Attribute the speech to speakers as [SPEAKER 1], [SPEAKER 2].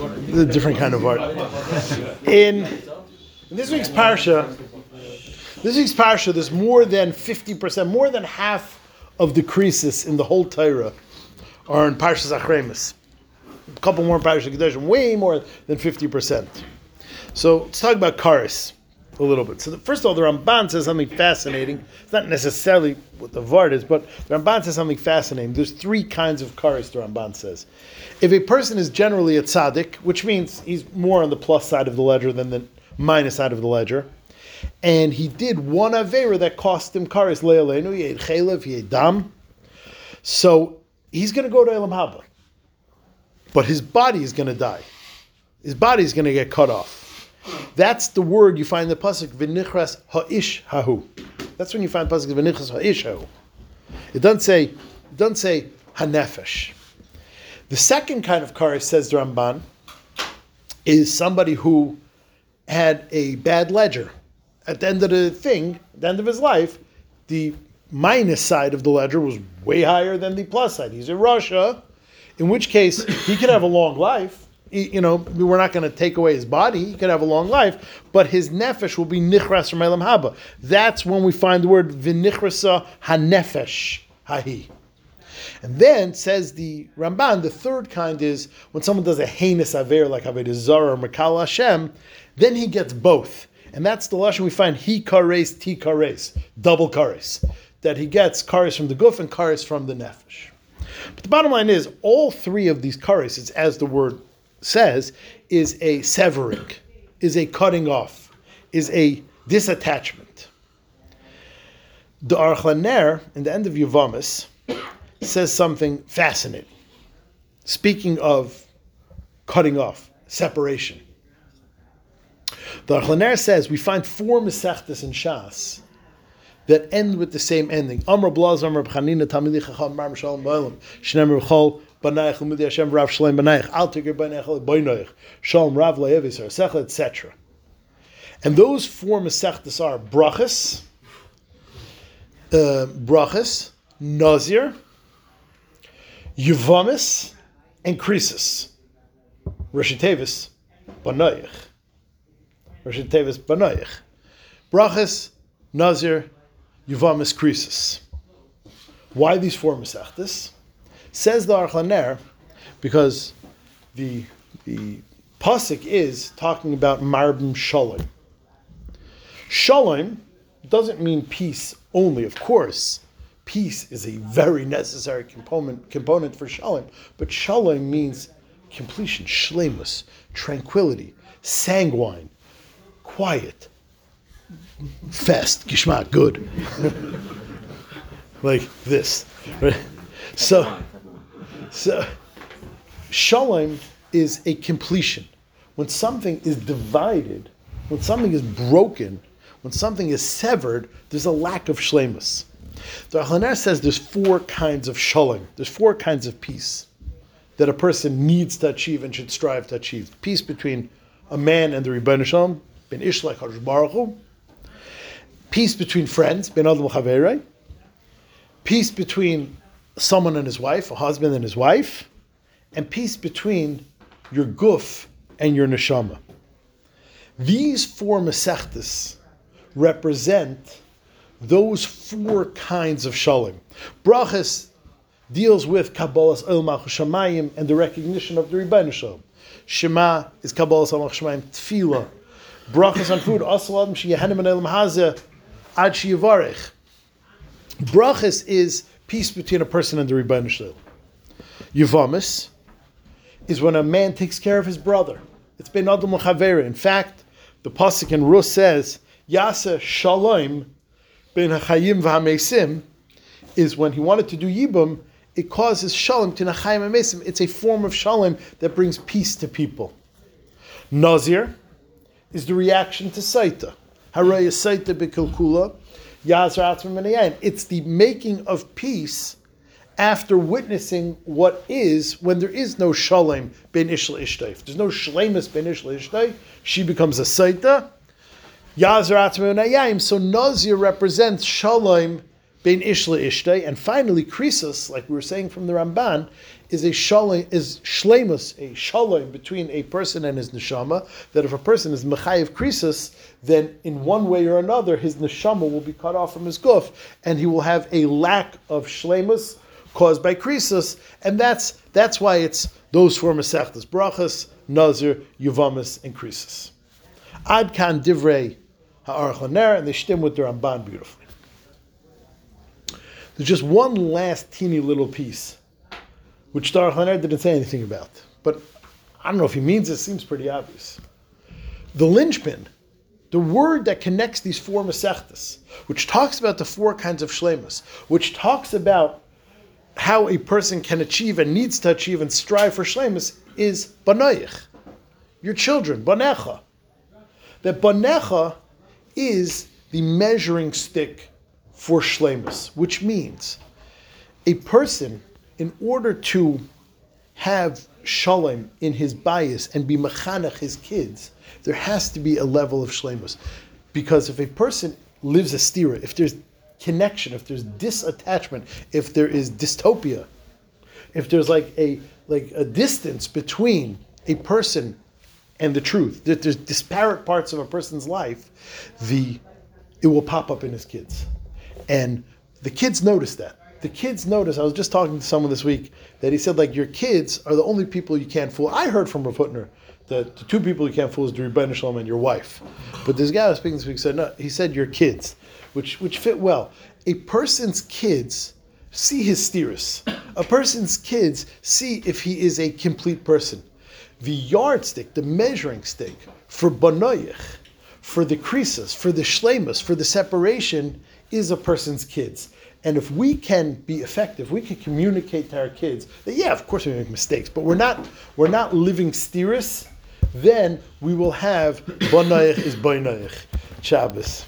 [SPEAKER 1] a different kind of art. In, in this week's parsha, this week's parsha, there's more than fifty percent, more than half of the creases in the whole Torah are in Parshas Achremis. A couple more Parshas Kedoshim, way more than fifty percent. So let's talk about Karis a little bit. So the, first of all, the Ramban says something fascinating. It's not necessarily what the Vard is, but the Ramban says something fascinating. There's three kinds of Karis, the Ramban says. If a person is generally a tzaddik, which means he's more on the plus side of the ledger than the minus side of the ledger, and he did one Avera that cost him Karis Le'alenu, he ate Chalev, he ate Dam, so he's going to go to Elam Haba. But his body is going to die. His body is going to get cut off. That's the word you find in the pasuk v'nichras ha'ish hahu. That's when you find pasuk v'nichras ha'ish hahu. It doesn't say it doesn't say hanefesh. The second kind of karis says the Ramban is somebody who had a bad ledger. At the end of the thing, at the end of his life, the minus side of the ledger was way higher than the plus side. He's in Russia, in which case he could have a long life you know, we're not going to take away his body. He could have a long life, but his nefesh will be nichras from elam haba. That's when we find the word vinichrasa hanefesh hahi. And then says the Ramban, the third kind is when someone does a heinous aver like Avodah Zarah or Makal Hashem, then he gets both. And that's the lesson we find he kares, ti kares, double kares. That he gets kares from the guf and kares from the nefesh. But the bottom line is, all three of these kares, it's as the word says is a severing, is a cutting off, is a disattachment. The Aruch LaNer, in the end of Yuvamis, says something fascinating. Speaking of cutting off, separation. The Aruch LaNer says we find four Mesechtas in Shas that end with the same ending. Amr Blaz, Amr Bchanina, Chol, Banaich Umudi Hashem Rav Shalem Banaich Al Tikir Banaich Boinoich Shalom Rav Le'evis Secha etc. And those four Masechtas are Brachas, uh, Brachas, Nazir, Yuvamis, and Krisis. Rosh Tevis, Banoich. Rosh Tevis, Banoich. Brachas, Nazir, Yuvamis, Krisis. Why these four Masechtas? Says the Aruch LaNer, because the the pasuk is talking about marbim shalom. Shalom doesn't mean peace only, of course. Peace is a very necessary component component for shalom, but shalom means completion, shlemus, tranquility, sanguine, quiet, fast, gishma, good, like this. Right? So. So, shalom is a completion. When something is divided, when something is broken, when something is severed, there's a lack of shlemus. The Aruch LaNer says there's four kinds of shalom. There's four kinds of peace that a person needs to achieve and should strive to achieve. Peace between a man and the Rebbeinu Shalom, ben Ishlach Baruch. Peace between friends, ben Adam. Peace between someone and his wife, a husband and his wife, and peace between your guf and your neshama. These four mesechtas represent those four kinds of shalom. Brachas deals with Kabbalah's El Shamayim and the recognition of the Rebbeinu Shalom. Shema is Kabbalah's El Shamayim Tefillah. Brachas on food, Asal Adam Sheyehanim and Elam Hazeh Ad Sheyavarech. Brachas is peace between a person and the Rebbeinu Shalom. Yuvamis is when a man takes care of his brother. It's ben Adam Chavera. In fact, the pasuk in Rus says, Yasa Shalom ben Hachayim v'Hamesim is when he wanted to do Yibum, it causes Shalom to Nachayim Hamesim. It's a form of Shalom that brings peace to people. Nazir is the reaction to Saita. Haraya Saita Bekilkula it's the making of peace after witnessing what is when there is no shalom ben ishla ishtay. If there's no shlemus ben ishla ishtay, she becomes a saita. Yazar So Nazir represents shalom ishla ishtay, and finally krisus, like we were saying from the Ramban, is a shalom, is shlemus, a shalom between a person and his neshama. That if a person is mechayiv krisus, then in one way or another, his neshama will be cut off from his guf, and he will have a lack of shlemus caused by krisus, and that's that's why it's those four mesechtas: brachas, nazir, yuvamis, and krisus. Ad kan divrei ha'aruch and they stem with the Ramban beautifully. There's just one last teeny little piece, which the Aruch didn't say anything about, but I don't know if he means it. Seems pretty obvious. The linchpin, the word that connects these four mesechtas, which talks about the four kinds of shlemas, which talks about how a person can achieve and needs to achieve and strive for shlemas, is banayich, your children, banecha. That banecha is the measuring stick for shlemus, which means a person, in order to have shalom in his bias and be mechanech his kids, there has to be a level of shlemus. Because if a person lives a stira, if there's connection, if there's disattachment, if there is dystopia, if there's like a like a distance between a person and the truth, that there's disparate parts of a person's life, the it will pop up in his kids. And the kids notice that. The kids notice, I was just talking to someone this week that he said, like, your kids are the only people you can't fool. I heard from Rav Hutner that the two people you can't fool is the Rebbeinu Shalom and your wife. But this guy I was speaking this week said, no, he said your kids, which, which fit well. A person's kids see his steerus. A person's kids see if he is a complete person. The yardstick, the measuring stick for banoyich, for the krisis, for the shlemus, for the separation, is a person's kids. And if we can be effective, we can communicate to our kids that yeah, of course we make mistakes, but we're not we're not living steerus, then we will have Bonayich is Bonayich. Shabbos.